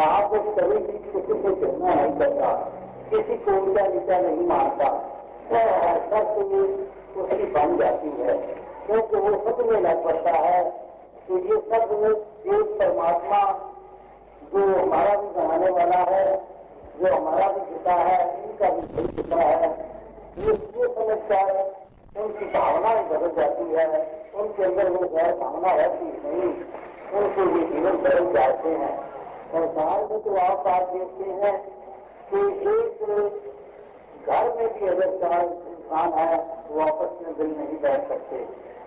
महापुरुष कभी भी किसी से घृणा नहीं करता, किसी को ऊँचा नीचा नहीं मानता। सब उसकी बन जाती है, क्योंकि वो सब में लग पड़ता है कि ये सब एक परमात्मा जो हमारा भी बनाने वाला है, जो हमारा भी पिता है, इनका भी पिता है। ये ये समझकर उनकी भावना ही बदल जाती है, उनके अंदर वो गैर भावना रहती नहीं, उनको ये जीवन बदल जाते हैं। संसार में तो आप बात देखते हैं कि एक घर में भी अगर चार इंसान है वो आपस में दिल नहीं बैठ सकते।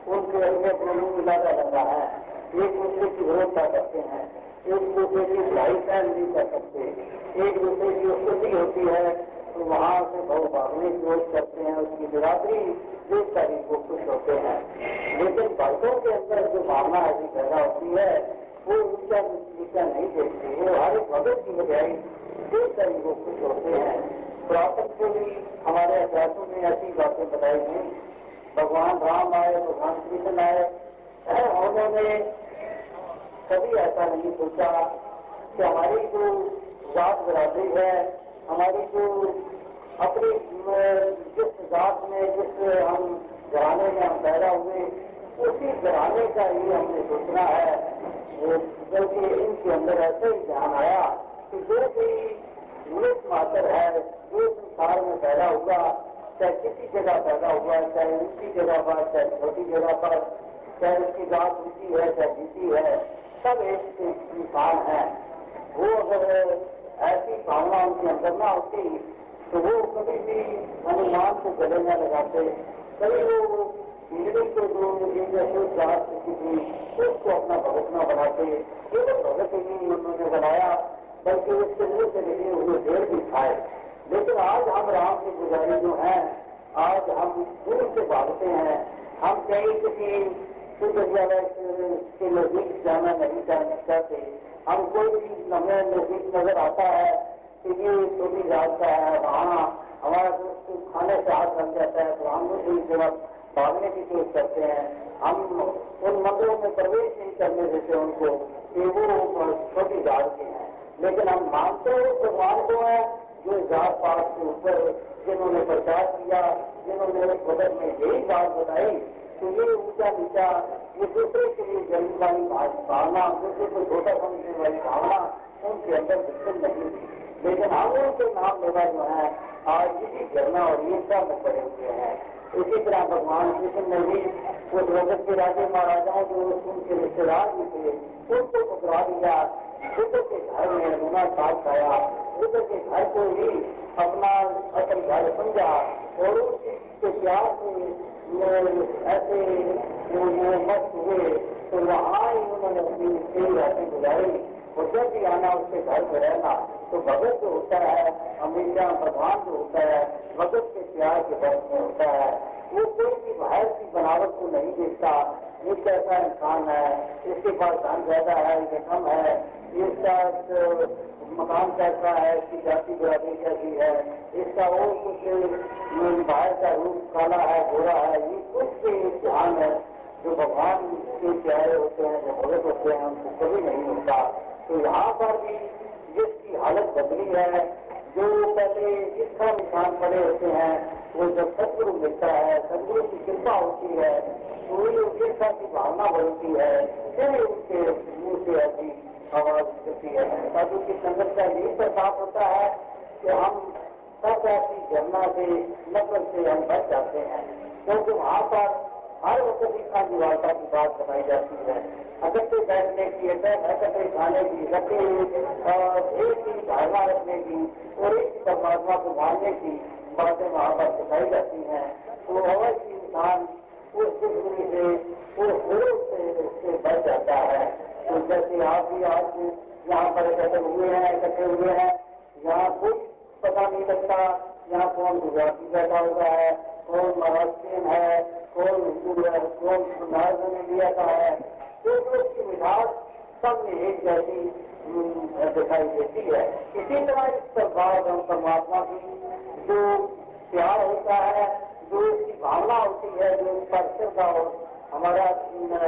उनके अंदर मुँह मिलाता रहता है, एक दूसरे की विरोधता करते हैं। एक दूसरे की लड़ाई सहन नहीं कर सकते। एक दूसरे की स्तुति होती है तो वहाँ से बहुत भागने की कोशिश करते हैं। उसकी बिरादरी देख तारीख को खुश होते हैं। लेकिन भक्तों के अंदर जो भावना ऐसी पैदा होती है वो ऊँचा नीचा नहीं देखते एक भगत की बजाय देख कर ही वो खुश होते हैं। पुरातन को भी हमारे अभ्यासों में ऐसी बातें बताई गई भगवान राम आए भगवान कृष्ण आए उन्होंने कभी ऐसा नहीं सोचा कि हमारी जो जात बरादरी है, हमारी जो अपनी जिस जात में जिस हम घराने में हम पैदा हुए, उसी घराने का ही हमने सोचना है। क्योंकि इनके अंदर ऐसे ही ध्यान आया कि जो भी मनुष्य मात्र है, जो संसार में पैदा हुआ, चाहे किसी जगह पैदा हुआ, चाहे ऊँची जगह पर, चाहे छोटी जगह पर, चाहे उसकी जात ऊँची है, चाहे जीती है, सब एक इंसान है। वो अगर ऐसी भावना उनके अंदर ना होती तो वो कभी भी हनुमान को गले न लगाते। कभी वो हिंदी को जो ऐसे जात की थी उसको अपना भगत न बनाते, केवल भगत ही उन्होंने बनाया, बल्कि उसके मुँह से निकले हुए ढेर भी खाए। लेकिन आज हम राम की गुजारी जो है, आज हम दूर से भागते हैं। हम कहीं किसी विद्यालय के नज़दीक जाना नहीं चाहते। हम कोई भी हमें नज़दीक नज़र आता है कि ये छोटी जात का है, वहाँ हमारा खाने से हाथ लग जाता है तो हम उसी जगह भागने की कोशिश करते हैं। हम उन मंदिरों में प्रवेश नहीं करने देते उनको, कि वो छोटी जात के हैं। लेकिन हम मानते हैं भगवान को है, जो जात पात के ऊपर जिन्होंने प्रचार किया, जिन्होंने बदल में यही बात बताई कि ये ऊँचा नीचा, ये दूसरे के लिए जलने वाली भावना, दूसरे को छोटा समझने वाली भावना उनके अंदर बिल्कुल नहीं थी। लेकिन हम उनके नाम लेवा जो है, आज इसी घरना और ईर्षा में पड़े हुए हैं। इसी तरह भगवान कृष्ण ने भी उस जगत के राजे महाराजाओं जो उनके रिश्तेदार भी थे, उनको पकड़ा दिया। बुद्ध के घर में गुना साथ खाया बुद्ध के घर को ही अपना असल घर समझा और उसके प्यार से ऐसे मस्त हुए तो वहाँ ही उन्होंने अपनी कई रातें गुजारी। आना उसके घर में रहना तो भगत जो होता है, हमेशा प्रधान जो होता है, भगत के प्यार के बस में होता है, वो कोई भी बाहर की बनावट को नहीं देखता। ये कैसा इंसान है, इसके पास धन ज़्यादा है, ये कम है इसका मकान कैसा है, इसकी जाति बराबरी कैसी है, इसका और कुछ बाहर का रूप काला है, गोरा है, ये कुछ भी ध्यान है, जो भगवान के प्यारे होते हैं, जो भगत होते हैं, उनको कभी नहीं होता। तो यहाँ पर भी जिसकी हालत बदली है, जो पहले इसका निशान पड़े होते हैं, वो जब सदगुरु मिलता है, सदगुरु की कृपा होती है पूरी उपेक्षा की भावना बढ़ती है, फिर उनके मुँह से ऐसी आवाज़ निकलती है। साधु की संगत का यही प्रसाद होता है कि हम सब ऐसी झरना से, नकल से हम बच जाते हैं। क्योंकि वहाँ पर हर वक्त इतना निवारता की बात बताई जाती है। इकट्ठे बैठने की इकट्ठे खाने की इकट्ठे एक ही धारणा रखने की, और एक परमात्मा को मानने की बातें वहाँ पर सिखाई जाती हैं। तो अवश्य इंसान उस दुश्मनी से, उस विरोध से बच जाता है। तो जैसे आप भी आज यहाँ पर इकट्ठे हुए हैं इकट्ठे हुए हैं, यहाँ कुछ पता नहीं लगता, यहाँ कौन गुजराती बैठा हुआ है, कौन महाराष्ट्रियन है कौन है कौन नार्ज में लिया का है? तो उसकी मिठास सब में एक जैसी दिखाई देती है। इसी तरह इस प्रभाव हम परमात्मा की जो प्यार होता है, जो इसकी भावना होती है, जो पर श्रद्धा और हमारा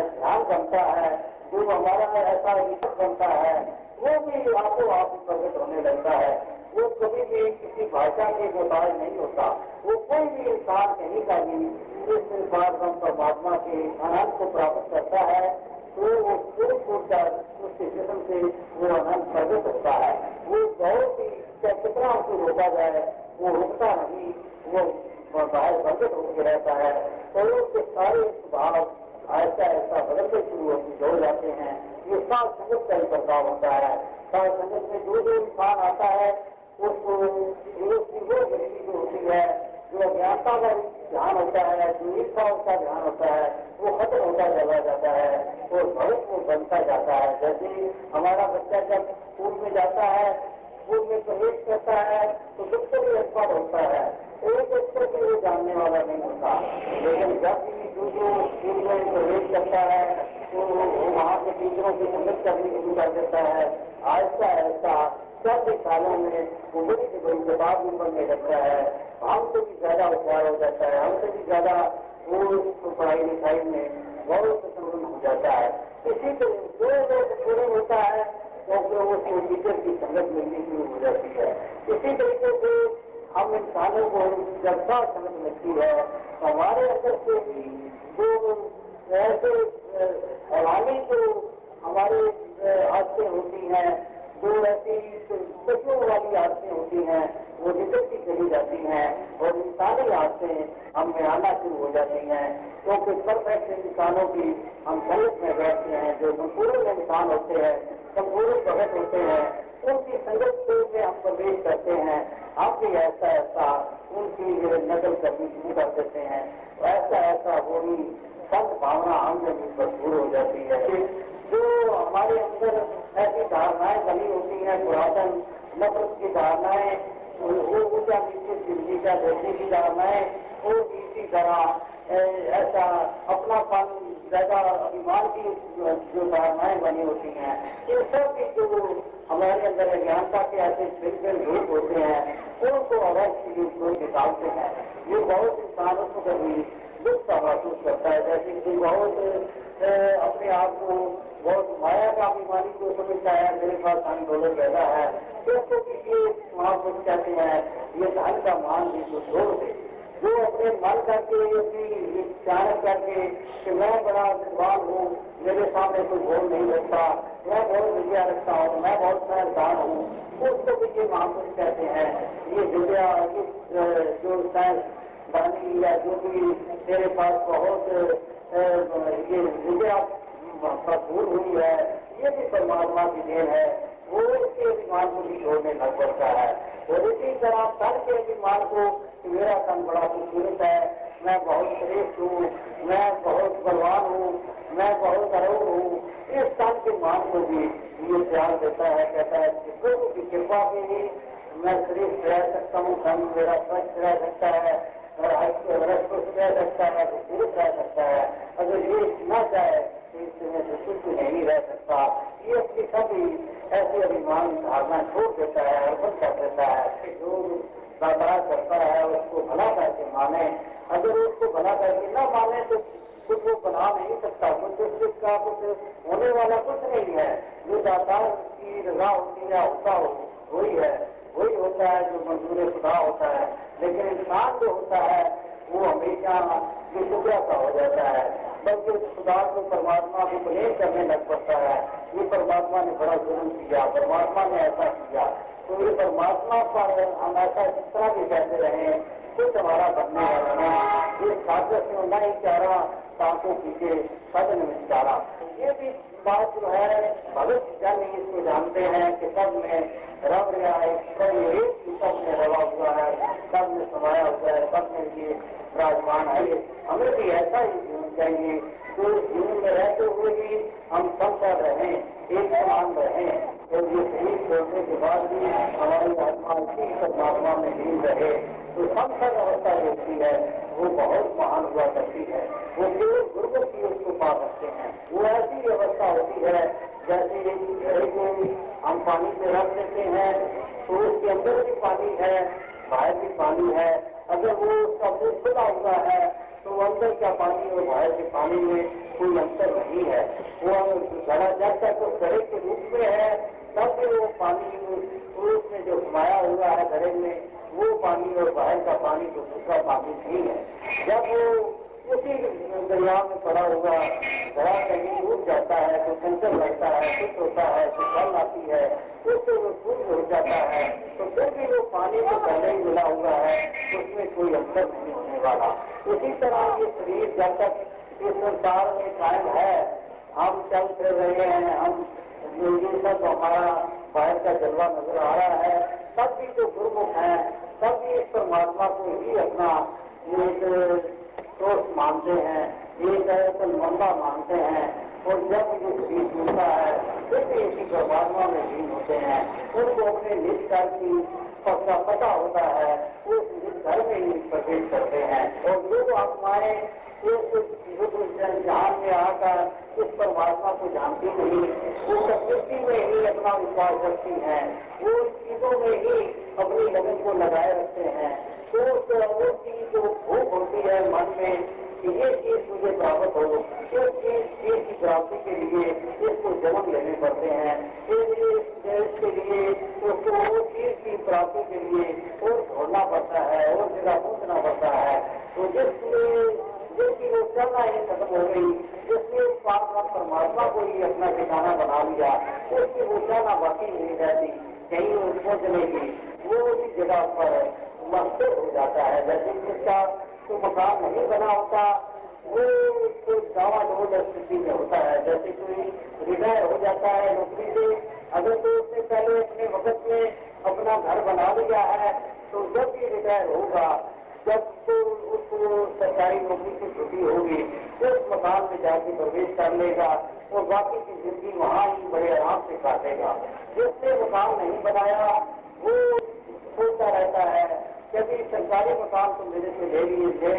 ध्यान बनता है, जो हमारा ऐसा बनता है, वो भी आपको आप प्रकट होने लगता है। वो कभी भी किसी भाषा के मोताज नहीं होता। वो कोई भी इंसान कहीं का भी इस संसार परमात्मा के आनंद को प्राप्त करता है तो वो पूरी फूट कर उसके जिसम से वो आनंद प्रकट होता है। वो बहुत ही कितना उसको रोका जाए, वो रुकता नहीं, वो बाहर प्रकट होकर रहता है। तो उसके सारे स्वभाव ऐसा ऐसा बदलते शुरू हो जाते हैं। ये सात संगत का ही बदलाव होता है। सात संगत में जो जो इंसान आता है उसको वो जो होती है जो अज्ञानता का ध्यान होता है जो ईर्षा उसका ध्यान होता है वो खत्म होता चला जाता है और बहुत वो बनता जाता है जैसे हमारा बच्चा जब स्कूल में जाता है स्कूल में प्रवेश करता है तो बिल्कुल ही अनपढ़ होता है एक अक्षर भी वो जानने वाला नहीं होता लेकिन जब भी जो जो स्कूल में प्रवेश करता है तो वहाँ के टीचरों की संगत करनी शुरू कर देता है, ऐसा ऐसा चंद सालों में बड़ी से बड़ी किताब भी पढ़ने लगता है। हमसे भी ज़्यादा होशियार हो जाता है। हमसे भी ज़्यादा वो पढ़ाई लिखाई में बहुत संलग्न हो जाता है। इसी तरह जो लोग पूरे होता है तो क्योंकि वो टीचर की संगत मिलनी शुरू हो जाती है। इसी तरीके से हम इंसानों को साथ समझ मिलती है। तो हमारे अंदर से भी जो ऐसे हैवानी जो हमारे आदतें होती हैं। जो ऐसी वाली आदतें होती हैं, वो निकलती चली जाती हैं, और इंसानी आदतें हम आना शुरू हो जाती हैं। क्योंकि परफेक्ट इंसानों की हम संगत में बैठते हैं, जो संपूर्ण इंसान होते हैं, संपूर्ण भगत होते हैं, उनकी संगत में हम प्रवेश करते हैं। हम भी ऐसा ऐसा उनकी नकल करनी शुरू कर देते हैं ऐसा ऐसा होनी संत भावना हम में भी भरपूर हो जाती है जो हमारे अंदर ऐसी धारणाएँ बनी होती हैं, पुरातन नफरत की धारणाएँ वो ऊँचा नीचे ज़िंदगी का देखने की धारणाएँ, वो इसी तरह ऐसा अपनापन, ज़्यादा अभिमान की जो धारणाएँ बनी होती हैं। इन सब की जो हमारे अंदर अज्ञानता के ऐसे बिल्कुल रूप होते हैं, उनको अवश्य को निकालते हैं, ये बहुत इंसानों को कभी दुख का महसूस करता है। जैसे कि बहुत अपने आप को बहुत माया का अभिमानी को समझता है मेरे पास धन दौलत ज़्यादा है ये वहाँ कुछ कहते हैं, ये धन का मान भी तो छोड़ दे। जो अपने मन करके, अपनी चाणक करके कि मैं बड़ा विद्वान हूँ, मेरे सामने कोई बोल नहीं रखता मैं बहुत विद्या रखता हूँ, मैं बहुत साइंसदान हूँ। उसको भी ये महापुरुष कहते हैं, ये विद्या जो साइंसदानी या जो भी मेरे पास बहुत ये विद्या भरपूर हुई है ये भी परमात्मा की देन है वो इसके अभिमान को भी छोड़ने लग पड़ता है और इसी तरह तन के अभिमान को मेरा तन बड़ा खूबसूरत है मैं बहुत श्रेष्ठ हूँ मैं बहुत बलवान हूँ मैं बहुत अरुण हूँ इस तन के मान को भी ये ध्यान देता है कहता है कि प्रभु की कृपा से ही मैं श्रेष्ठ रह सकता हूँ धन मेरा स्वस्थ रह सकता है। स्वस्थ रह सकता है खूबसूरत रह सकता है। अगर ये न चाहे इसमें कुछ नहीं रह सकता। ये अपनी सभी ऐसी अभिमान धारणा छोड़ देता है अर्पण कर देता है। जो दादा करता है, उसको भला करके माने। अगर उसको भला करके ना माने तो कुछ वो बना नहीं सकता। कुछ उसका कुछ होने वाला कुछ नहीं है। जो दाता की रजा होती है होता हो वही है। वही होता है जो मंजूर खुदा होता है। लेकिन इंसान जो होता है, वो हमेशा शुक्रा का हो जाता है। बल्कि खुदा को परमात्मा को ब्लेम करने लग पड़ता है। ये परमात्मा ने बड़ा जुर्म किया, परमात्मा ने ऐसा किया। तो ये परमात्मा पर हम ऐसा तरह भी कहते रहे कुछ हमारा बनने वाला ये सागर से होना ही चारा ताकों पीछे सदन में चारा। ये भी बात जो है भगत जन इसको जानते हैं कि सब में रव रहा है सब एक सब में रवा हुआ है सब में समाया हुआ है सब में ये विराजमान है हमें भी ऐसा ही जीवन चाहिए तो जीवन में रहते हुए भी हम सब कर रहे एक समान रहे तो ये शरीर छोड़ने के बाद भी हमारी आत्मा इसी परमात्मा में लीन रहे तो संसद अवस्था होती है वो बहुत महान हुआ करती है वो केवल गुरुकुल की उसको पा सकते हैं वो ऐसी व्यवस्था होती है, जैसे घड़े को हम पानी में रख देते हैं तो उसके अंदर भी पानी है, बाहर भी पानी है। अगर वो उसका मुँह खुला हुआ है तो अंदर का पानी और बाहर के पानी में कोई अंतर नहीं है। वो घड़ा जब तक तो घड़े के रूप में है तब भी वो पानी उसमें जो घुमाया हुआ है घड़े में, वो पानी और बाहर का पानी तो दूसरा पानी नहीं है। जब वो उसी दरिया में पड़ा हुआ घड़ा कहीं है तो लगता है कुछ होता है तो फल आती है उससे वो शुद्ध हो जाता है। तो फिर भी वो पानी तो पहले ही मिला हुआ है उसमें कोई अंतर नहीं होने वाला। उसी तरह ये शरीर जब तक इस संसार में कायम है हम चल फिर रहे हैं हम ये सब हमारा बाहर का जलवा नज़र आ रहा है। तब भी जो गुरुमुख है तब भी इस परमात्मा को ही अपना एक सोच मानते हैं एक मंदा मानते हैं। और जब ये शरीर टूटता है फिर भी इसी परमात्मा में लीन होते हैं, उनको अपने निज घर की पक्का पता होता है उस निज घर में ही प्रवेश करते हैं। और जो आत्माएँ इस जहान में आकर उस परमात्मा को जानती नहीं, वो प्रकृति में ही अपना विश्वास रखती हैं। वो चीज़ों में ही अपनी लगन को लगाए रखते हैं। तो वो चीज़ जो भूख होती है मन में ये चीज़ मुझे प्राप्त हो इस चीज़ की प्राप्ति के लिए इसको जन्म लेने पड़ते हैं। इसके लिए उसको वो चीज़ की प्राप्ति के लिए और छोड़ना पड़ता है, और जगह पूछना पड़ता है। तो जिसमें, जिसकी वो चलना ही खत्म हो गई, जिसने परमात्मा को ही अपना ठिकाना बना लिया, उसकी वो चाहना बाकी नहीं रहती, कहीं वो सोचने की वो उसी जगह पर मस्तर हो जाता है। जैसे जिसका तो मकान नहीं बना होता, वो कोई दावा डोल स्थिति में होता है। जैसे कोई रिटायर हो जाता है नौकरी से, अगर तो उसने पहले अपने वक्त में अपना घर बना लिया है तो जब भी रिटायर होगा, जब तो उसको सरकारी नौकरी की छुट्टी होगी तो उस मकान में जाके प्रवेश कर लेगा और बाकी की ज़िंदगी वहाँ ही बड़े आराम से काटेगा। जिसने मकान नहीं बनाया, वो सोचता रहता है यदि सरकारी मकान तो मेरे से ले लिए,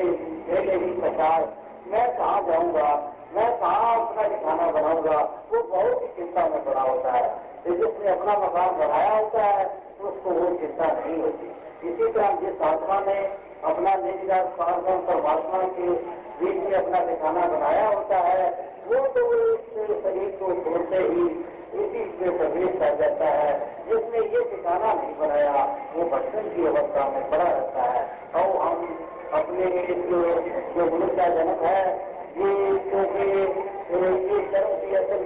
ले ले सरकार। मैं कहाँ जाऊँगा? मैं कहाँ अपना ठिकाना बनाऊँगा? वो बहुत ही चिंता में पड़ा होता है। जिसने अपना मकान बनाया होता है तो उसको वो चिंता नहीं होती। इसी तरह जिस आत्मा ने अपना निजदार पारगम परमात्मा के बीच में अपना ठिकाना बनाया होता है, वो तो इस शरीर को छोड़ते ही इसी से प्रवेश कर जाता है, जिसने ये ठिकाना नहीं बनाया, वो बचपन की अवस्था में पड़ा रहता है। और हम अपने जो जो मनुष्य का जनक है, ये क्योंकि ये कर्म की असल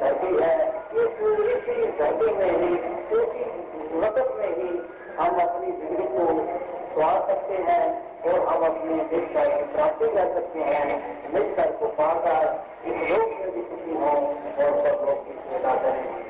धरती है। इस इसी धरती में ही इसी वक्त में ही हम अपनी ज़िंदगी को स्वार सकते हैं। और हम अपने की प्राप्ति कर सकते हैं, मिलकर को पाकर इस लोक में भी खुशी हो और सब लोग की सेवा करें